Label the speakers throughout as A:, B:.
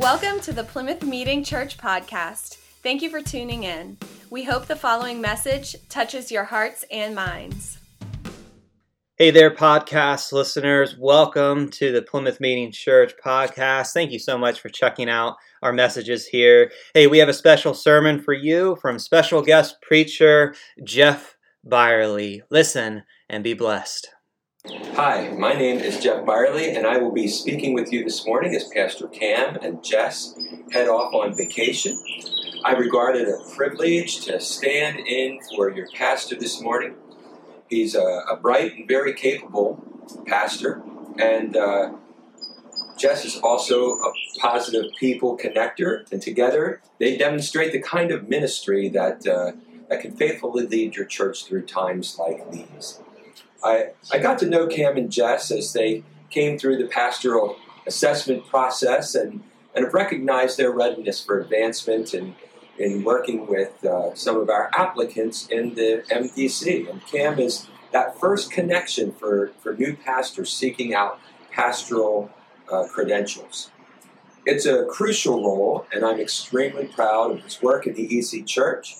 A: Welcome to the Plymouth Meeting Church podcast. Thank you for tuning in. We hope the following message touches your hearts and minds.
B: Hey there, podcast listeners. Welcome to the Plymouth Meeting Church podcast. Thank you so much for checking out our messages here. Hey, we have a special sermon for you from special guest preacher Jeff Byerly. Listen and be blessed.
C: Hi, my name is Jeff Byerly, and I will be speaking with you this morning as Pastor Cam and Jess head off on vacation. I regard it a privilege to stand in for your pastor this morning. He's a, a bright and very capable pastor, and uh, Jess is also a positive people connector, and together they demonstrate the kind of ministry that, uh, that can faithfully lead your church through times like these. I, I got to know Cam and Jess as they came through the pastoral assessment process and, and have recognized their readiness for advancement and in working with uh, some of our applicants in the MDC. And Cam is that first connection for, for new pastors seeking out pastoral uh, credentials. It's a crucial role, and I'm extremely proud of his work at the EC Church.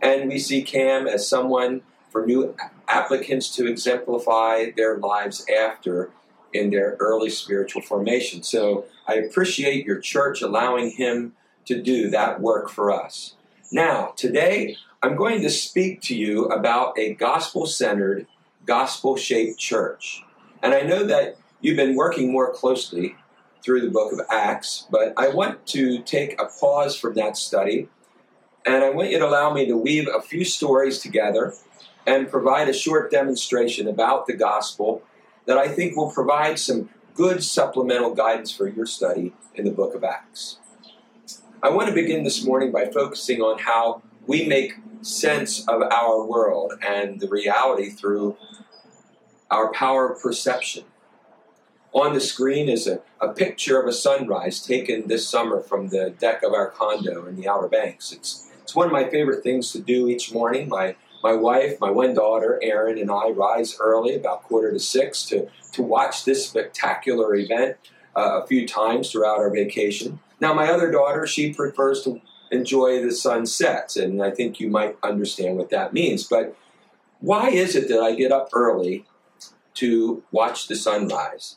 C: And we see Cam as someone for new applicants to exemplify their lives after in their early spiritual formation. So I appreciate your church allowing him to do that work for us. Now, today I'm going to speak to you about a gospel centered, gospel shaped church. And I know that you've been working more closely through the book of Acts, but I want to take a pause from that study and I want you to allow me to weave a few stories together and provide a short demonstration about the gospel that I think will provide some good supplemental guidance for your study in the book of Acts. I want to begin this morning by focusing on how we make sense of our world and the reality through our power of perception. On the screen is a, a picture of a sunrise taken this summer from the deck of our condo in the Outer Banks. It's, it's one of my favorite things to do each morning. My my wife, my one daughter, Erin, and I rise early, about quarter to six, to, to watch this spectacular event uh, a few times throughout our vacation. Now, my other daughter, she prefers to enjoy the sunsets, and I think you might understand what that means. But why is it that I get up early to watch the sunrise?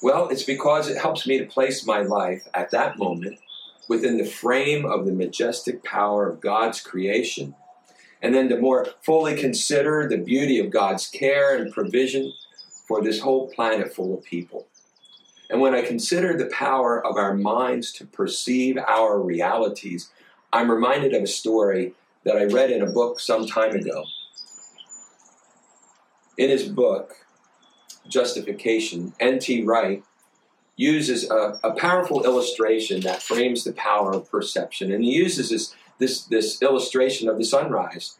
C: Well, it's because it helps me to place my life at that moment within the frame of the majestic power of God's creation and then to more fully consider the beauty of God's care and provision for this whole planet full of people. And when I consider the power of our minds to perceive our realities, I'm reminded of a story that I read in a book some time ago. In his book, Justification, N.T. Wright uses a, a, powerful illustration that frames the power of perception. And he uses this this, this illustration of the sunrise.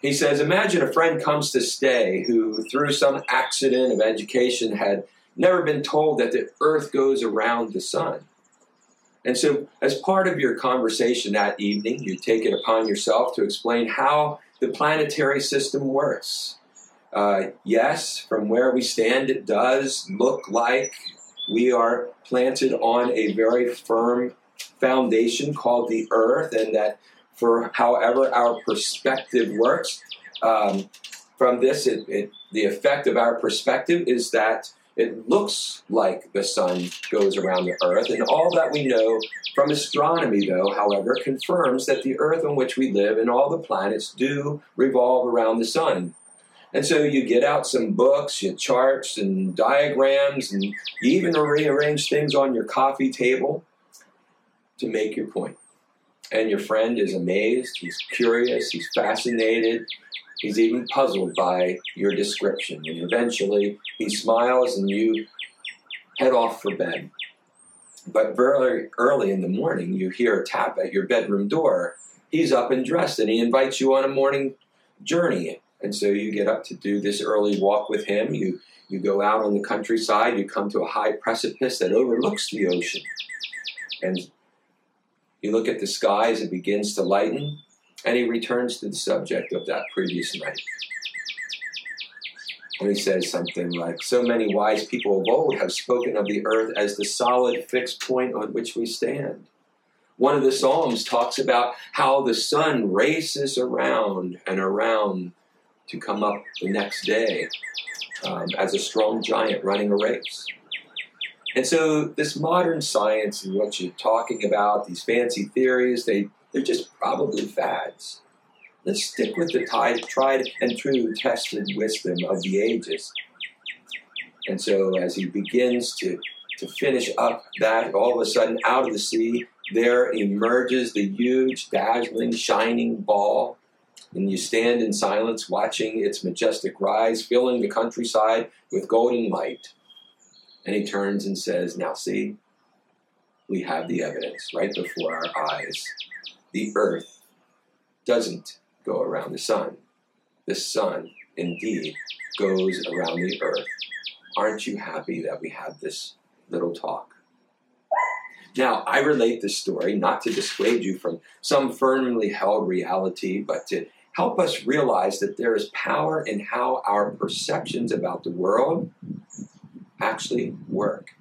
C: He says, Imagine a friend comes to stay who, through some accident of education, had never been told that the earth goes around the sun. And so, as part of your conversation that evening, you take it upon yourself to explain how the planetary system works. Uh, yes, from where we stand, it does look like we are planted on a very firm foundation called the earth, and that for however our perspective works, um, from this, it, it, the effect of our perspective is that it looks like the sun goes around the earth, and all that we know from astronomy, though, however, confirms that the earth on which we live and all the planets do revolve around the sun. And so you get out some books, your charts and diagrams, and you even rearrange things on your coffee table to make your point. And your friend is amazed, he's curious, he's fascinated, he's even puzzled by your description. And eventually he smiles and you head off for bed. But very early in the morning, you hear a tap at your bedroom door. He's up and dressed and he invites you on a morning journey. And so you get up to do this early walk with him. You, you go out on the countryside, you come to a high precipice that overlooks the ocean. And you look at the sky as it begins to lighten, and he returns to the subject of that previous night. And he says something like, So many wise people of old have spoken of the earth as the solid fixed point on which we stand. One of the Psalms talks about how the sun races around and around to come up the next day um, as a strong giant running a race. And so, this modern science and what you're talking about, these fancy theories, they, they're just probably fads. Let's stick with the tried and true tested wisdom of the ages. And so, as he begins to, to finish up that, all of a sudden, out of the sea, there emerges the huge, dazzling, shining ball. And you stand in silence watching its majestic rise, filling the countryside with golden light. And he turns and says, Now see, we have the evidence right before our eyes. The earth doesn't go around the sun. The sun, indeed, goes around the earth. Aren't you happy that we have this little talk? Now, I relate this story not to dissuade you from some firmly held reality, but to help us realize that there is power in how our perceptions about the world actually work.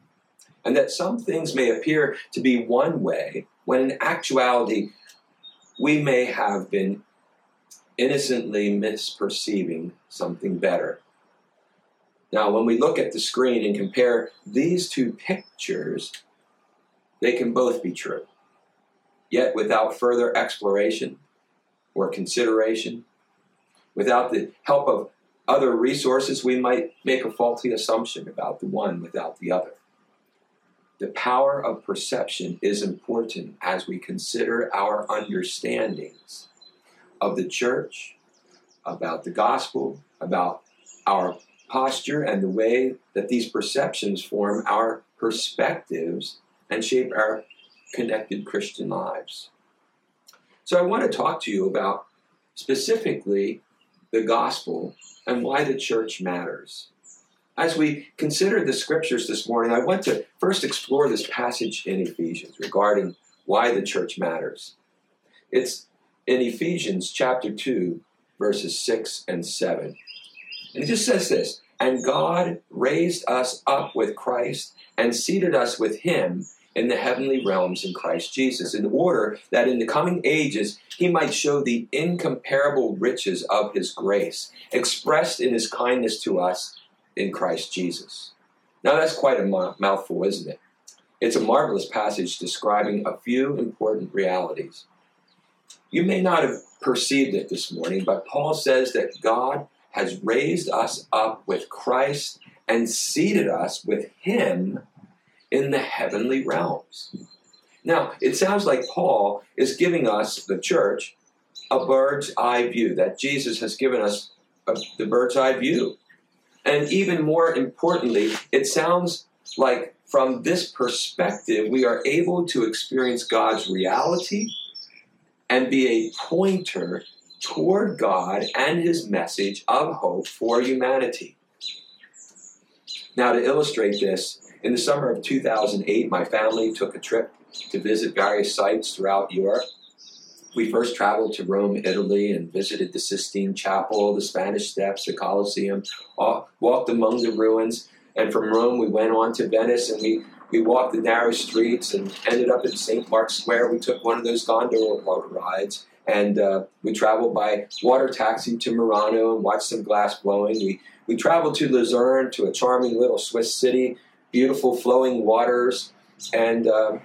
C: And that some things may appear to be one way when in actuality we may have been innocently misperceiving something better. Now, when we look at the screen and compare these two pictures, they can both be true. Yet, without further exploration or consideration, without the help of other resources, we might make a faulty assumption about the one without the other. The power of perception is important as we consider our understandings of the church, about the gospel, about our posture, and the way that these perceptions form our perspectives and shape our connected Christian lives. So, I want to talk to you about specifically the gospel and why the church matters. As we consider the scriptures this morning, I want to first explore this passage in Ephesians regarding why the church matters. It's in Ephesians chapter 2, verses 6 and 7. And it just says this And God raised us up with Christ and seated us with him in the heavenly realms in Christ Jesus, in order that in the coming ages he might show the incomparable riches of his grace, expressed in his kindness to us in Christ Jesus. Now, that's quite a mouthful, isn't it? It's a marvelous passage describing a few important realities. You may not have perceived it this morning, but Paul says that God has raised us up with Christ and seated us with Him in the heavenly realms. Now, it sounds like Paul is giving us, the church, a bird's eye view, that Jesus has given us a, the bird's eye view. And even more importantly, it sounds like from this perspective, we are able to experience God's reality and be a pointer toward God and his message of hope for humanity. Now, to illustrate this, in the summer of 2008, my family took a trip to visit various sites throughout Europe. We first traveled to Rome, Italy, and visited the Sistine Chapel, the Spanish Steps, the Colosseum, walked among the ruins. And from Rome, we went on to Venice and we we walked the narrow streets and ended up at St. Mark's Square. We took one of those gondola rides and uh, we traveled by water taxi to Murano and watched some glass blowing. We, we traveled to Lucerne, to a charming little Swiss city, beautiful flowing waters. And, uh,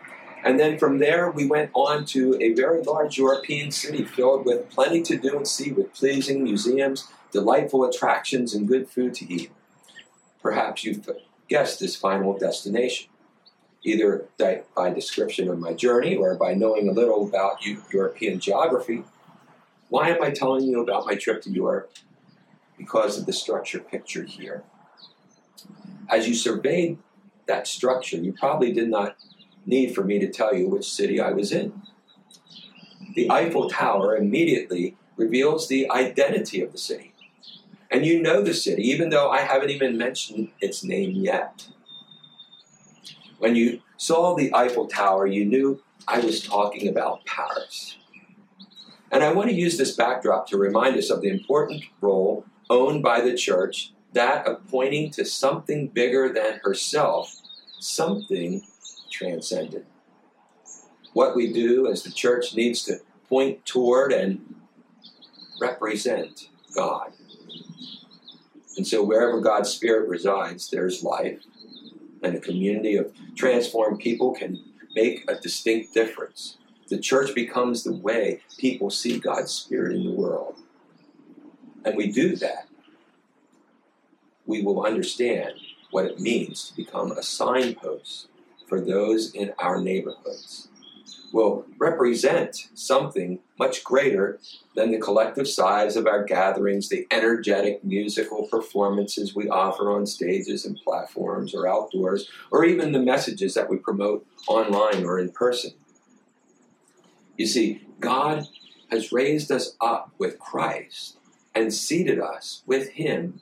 C: and then from there, we went on to a very large European city filled with plenty to do and see, with pleasing museums, delightful attractions, and good food to eat. Perhaps you've guessed this final destination either by description of my journey or by knowing a little about European geography. Why am I telling you about my trip to Europe? Because of the structure pictured here. As you surveyed that structure, you probably did not need for me to tell you which city I was in. The Eiffel Tower immediately reveals the identity of the city. And you know the city, even though I haven't even mentioned its name yet. When you saw the Eiffel Tower, you knew I was talking about Paris. And I want to use this backdrop to remind us of the important role owned by the church that of pointing to something bigger than herself, something transcendent. What we do as the church needs to point toward and represent God. And so, wherever God's Spirit resides, there's life, and a community of transformed people can make a distinct difference. The church becomes the way people see God's Spirit in the world. And we do that. We will understand what it means to become a signpost for those in our neighborhoods will represent something much greater than the collective size of our gatherings, the energetic musical performances we offer on stages and platforms or outdoors, or even the messages that we promote online or in person. You see, God has raised us up with Christ and seated us with Him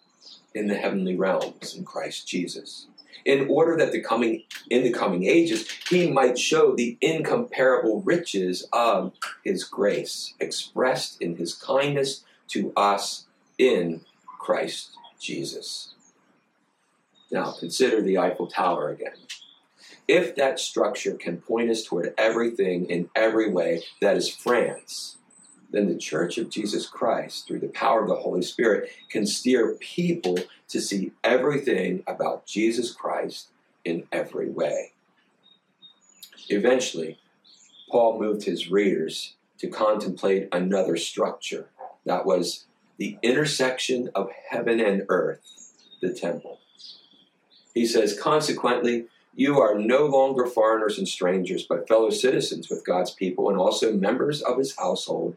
C: in the heavenly realms in Christ Jesus in order that the coming in the coming ages he might show the incomparable riches of his grace expressed in his kindness to us in Christ Jesus. Now consider the Eiffel Tower again. If that structure can point us toward everything in every way that is France, then the Church of Jesus Christ, through the power of the Holy Spirit, can steer people to see everything about Jesus Christ in every way. Eventually, Paul moved his readers to contemplate another structure that was the intersection of heaven and earth, the temple. He says, consequently, you are no longer foreigners and strangers, but fellow citizens with God's people and also members of his household,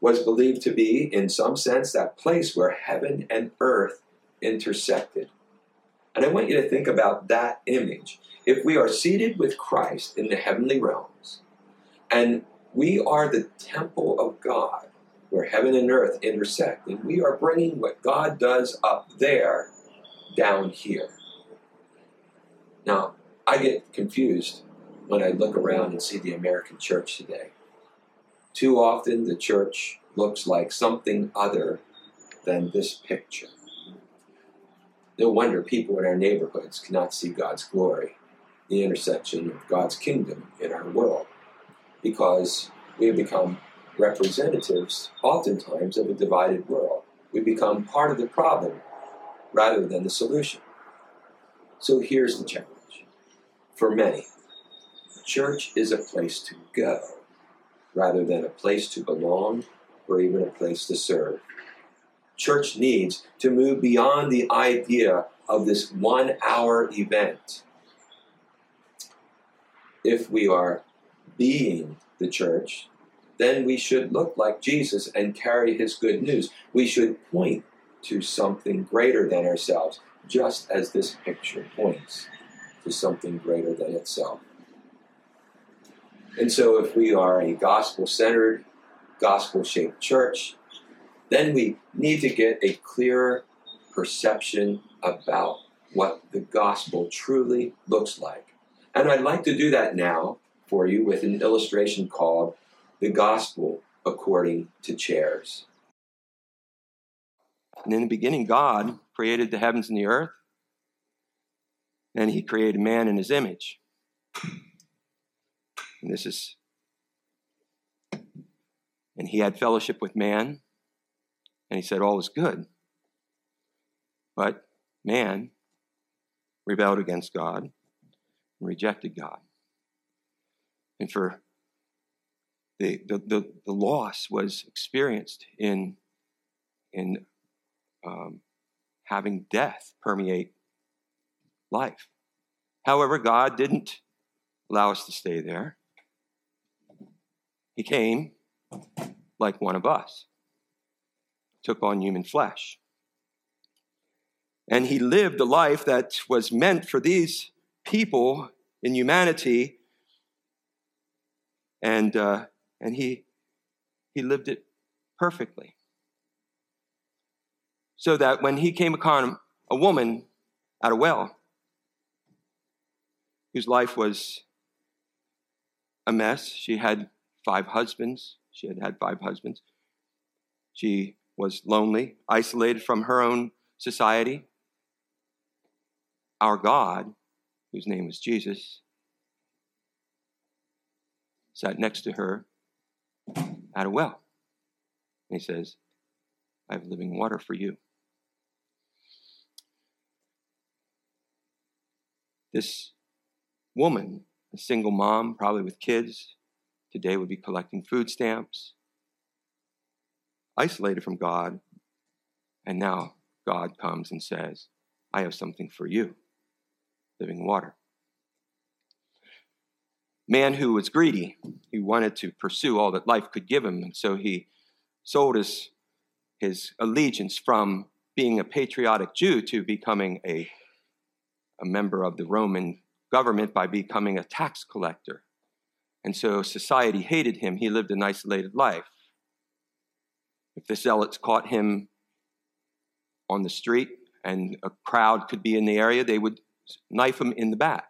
C: was believed to be, in some sense, that place where heaven and earth intersected. And I want you to think about that image. If we are seated with Christ in the heavenly realms, and we are the temple of God, where heaven and earth intersect, and we are bringing what God does up there down here. Now, I get confused when I look around and see the American church today. Too often, the church looks like something other than this picture. No wonder people in our neighborhoods cannot see God's glory, the intersection of God's kingdom in our world, because we have become representatives, oftentimes, of a divided world. We become part of the problem rather than the solution. So here's the challenge for many church is a place to go rather than a place to belong or even a place to serve church needs to move beyond the idea of this one hour event. If we are being the church, then we should look like Jesus and carry his good news. We should point to something greater than ourselves, just as this picture points to something greater than itself. And so, if we are a gospel centered, gospel shaped church, then we need to get a clearer perception about what the gospel truly looks like. And I'd like to do that now for you with an illustration called The Gospel According to Chairs. And in the beginning, God created the heavens and the earth, and He created man in His image. And this is, and He had fellowship with man, and he said all is good. But man rebelled against God and rejected God. And for the, the, the, the loss was experienced in, in um, having death permeate life. However, God didn't allow us to stay there. He came like one of us took on human flesh. And he lived a life that was meant for these people in humanity. And, uh, and he, he lived it perfectly. So that when he came upon a woman at a well, whose life was a mess, she had five husbands. She had had five husbands. She was lonely, isolated from her own society. Our God, whose name was Jesus, sat next to her at a well. And he says, I have living water for you. This woman, a single mom, probably with kids, today would be collecting food stamps, isolated from God. And now God comes and says, I have something for you living water. Man who was greedy, he wanted to pursue all that life could give him, and so he sold his, his allegiance from being a patriotic Jew to becoming a, a member of the Roman government by becoming a tax collector. And so society hated him. He lived an isolated life. If the zealots caught him on the street and a crowd could be in the area, they would knife him in the back.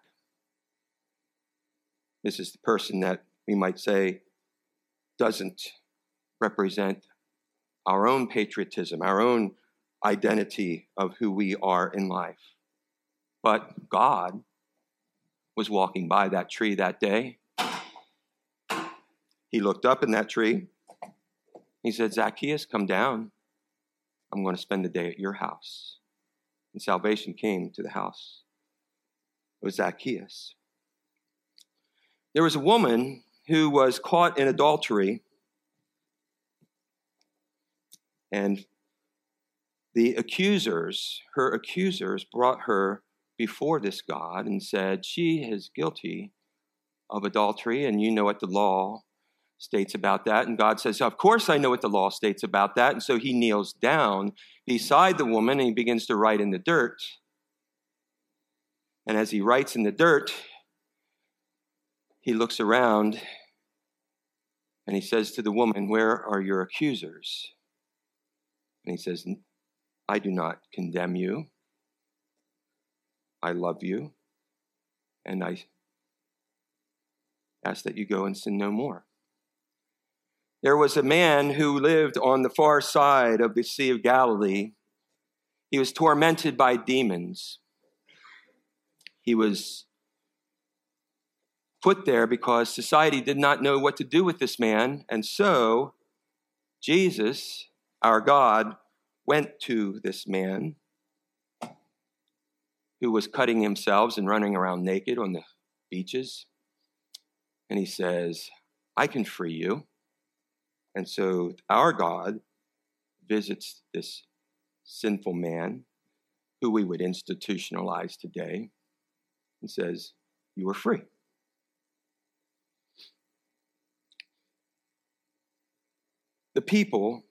C: This is the person that we might say doesn't represent our own patriotism, our own identity of who we are in life. But God was walking by that tree that day. He looked up in that tree. He said, Zacchaeus, come down. I'm going to spend the day at your house. And salvation came to the house it was Zacchaeus. There was a woman who was caught in adultery, and the accusers, her accusers, brought her before this God and said, She is guilty of adultery, and you know what the law states about that. And God says, Of course, I know what the law states about that. And so he kneels down beside the woman and he begins to write in the dirt. And as he writes in the dirt, he looks around and he says to the woman, Where are your accusers? And he says, I do not condemn you. I love you. And I ask that you go and sin no more. There was a man who lived on the far side of the Sea of Galilee. He was tormented by demons. He was put there because society did not know what to do with this man. And so Jesus, our God, went to this man who was cutting himself and running around naked on the beaches. And he says, I can free you. And so our God visits this sinful man who we would institutionalize today and says, You are free. The people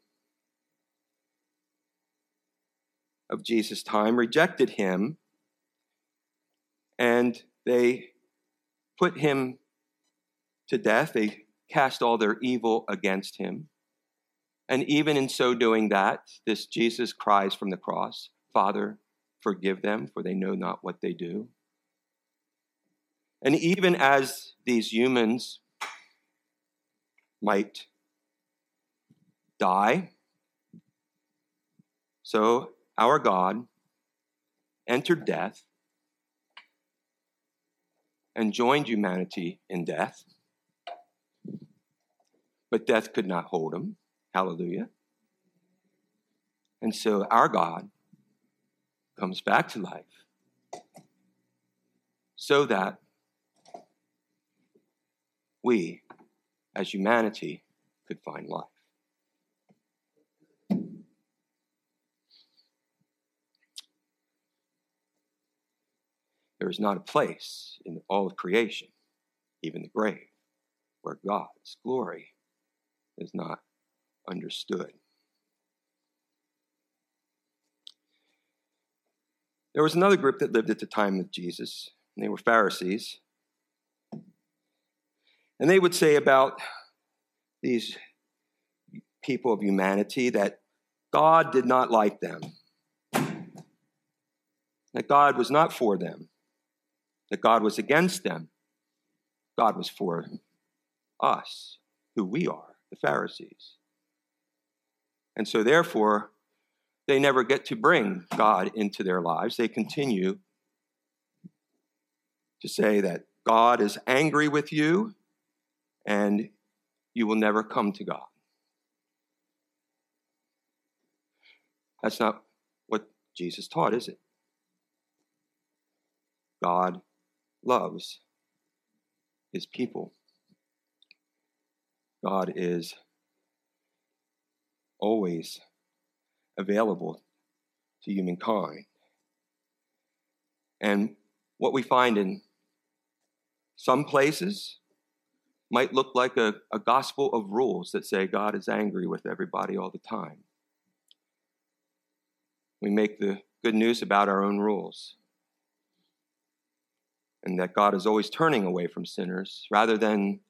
C: of Jesus' time rejected him and they put him to death. They cast all their evil against him. And even in so doing that, this Jesus cries from the cross, Father, forgive them, for they know not what they do. And even as these humans might die, so our God entered death and joined humanity in death. But death could not hold him. Hallelujah. And so our God comes back to life so that we, as humanity, could find life. There is not a place in all of creation, even the grave, where God's glory is not understood.
D: There was another group that lived at the time of Jesus, and they were Pharisees. And they would say about these people of humanity that God did not like them, that God was not for them, that God was against them. God was for us, who we are, the Pharisees. And so, therefore, they never get to bring God into their lives. They continue to say that God is angry with you and you will never come to God. That's not what Jesus taught, is it? God loves his people. God is always available to humankind. And what we find in some places might look like a, a gospel of rules that say God is angry with everybody all the time. We make the good news about our own rules. And that God is always turning away from sinners rather than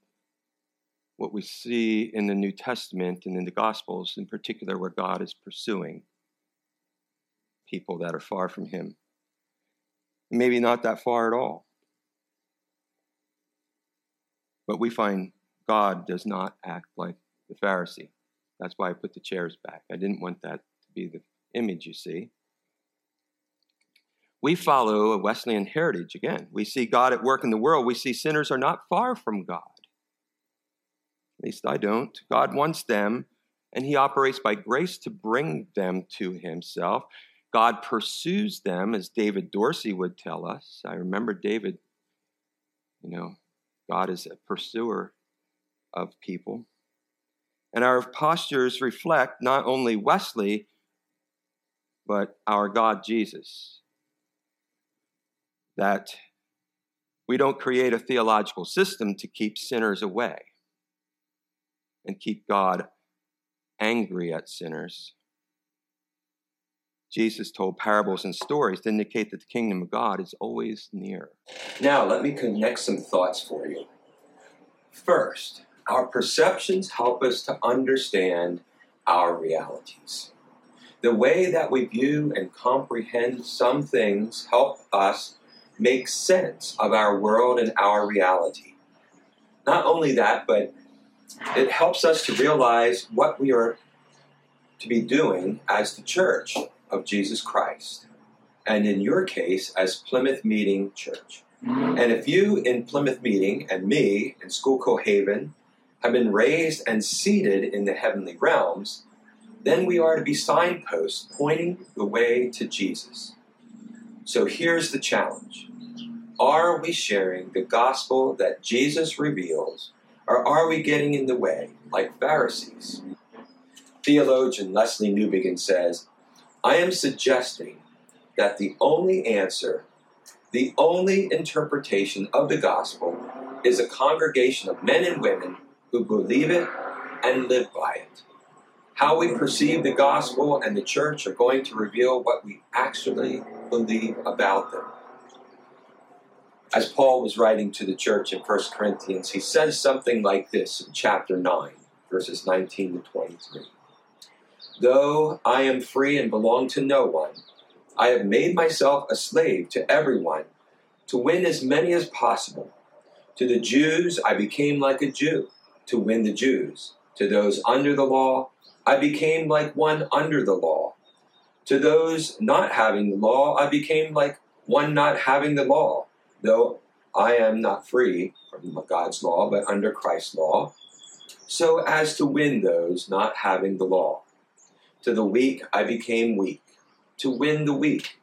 D: what we see in the New Testament and in the Gospels, in particular, where God is pursuing people that are far from Him. Maybe not that far at all. But we find God does not act like the Pharisee. That's why I put the chairs back. I didn't want that to be the image you see. We follow a Wesleyan heritage again. We see God at work in the world. We see sinners are not far from God. At least I don't. God wants them, and He operates by grace to bring them to Himself. God pursues them, as David Dorsey would tell us. I remember David, you know, God is a pursuer of people. And our postures reflect not only Wesley, but our God Jesus. That we don't create a theological system to keep sinners away and keep God angry at sinners. Jesus told parables and stories to indicate that the kingdom of God is always near.
C: Now, let me connect some thoughts for you. First, our perceptions help us to understand our realities. The way that we view and comprehend some things help us make sense of our world and our reality. Not only that, but it helps us to realize what we are to be doing as the church of Jesus Christ. And in your case, as Plymouth Meeting Church. Mm-hmm. And if you in Plymouth Meeting and me in Schuylkill Haven have been raised and seated in the heavenly realms, then we are to be signposts pointing the way to Jesus. So here's the challenge Are we sharing the gospel that Jesus reveals or are we getting in the way, like Pharisees? Theologian Lesslie Newbigin says, I am suggesting that the only answer, the only interpretation of the gospel is a congregation of men and women who believe it and live by it. How we perceive the gospel and the church are going to reveal what we actually believe about them as Paul was writing to the church in 1 Corinthians, he says something like this in chapter 9, verses 19 to 23. Though I am free and belong to no one, I have made myself a slave to everyone to win as many as possible. To the Jews, I became like a Jew to win the Jews. To those under the law, I became like one under the law. To those not having the law, I became like one not having the law though I am not free from God's law, but under Christ's law, so as to win those not having the law. To the weak I became weak, to win the weak.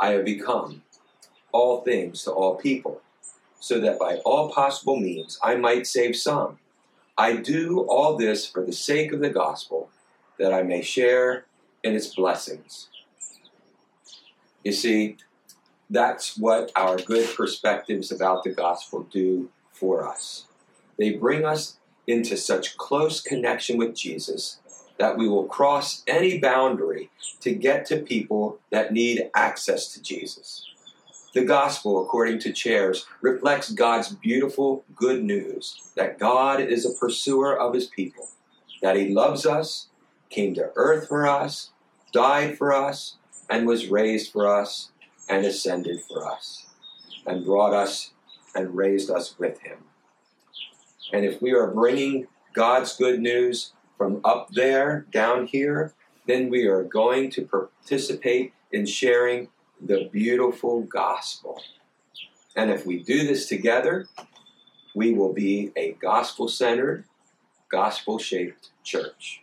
C: I have become all things to all people, so that by all possible means I might save some. I do all this for the sake of the gospel, that I may share in its blessings. You see, that's what our good perspectives about the gospel do for us. They bring us into such close connection with Jesus that we will cross any boundary to get to people that need access to Jesus. The gospel, according to Chairs, reflects God's beautiful good news that God is a pursuer of his people, that he loves us, came to earth for us, died for us, and was raised for us, and ascended for us, and brought us and raised us with him. And if we are bringing God's good news from up there down here, then we are going to participate in sharing the beautiful gospel. And if we do this together, we will be a gospel centered, gospel shaped church.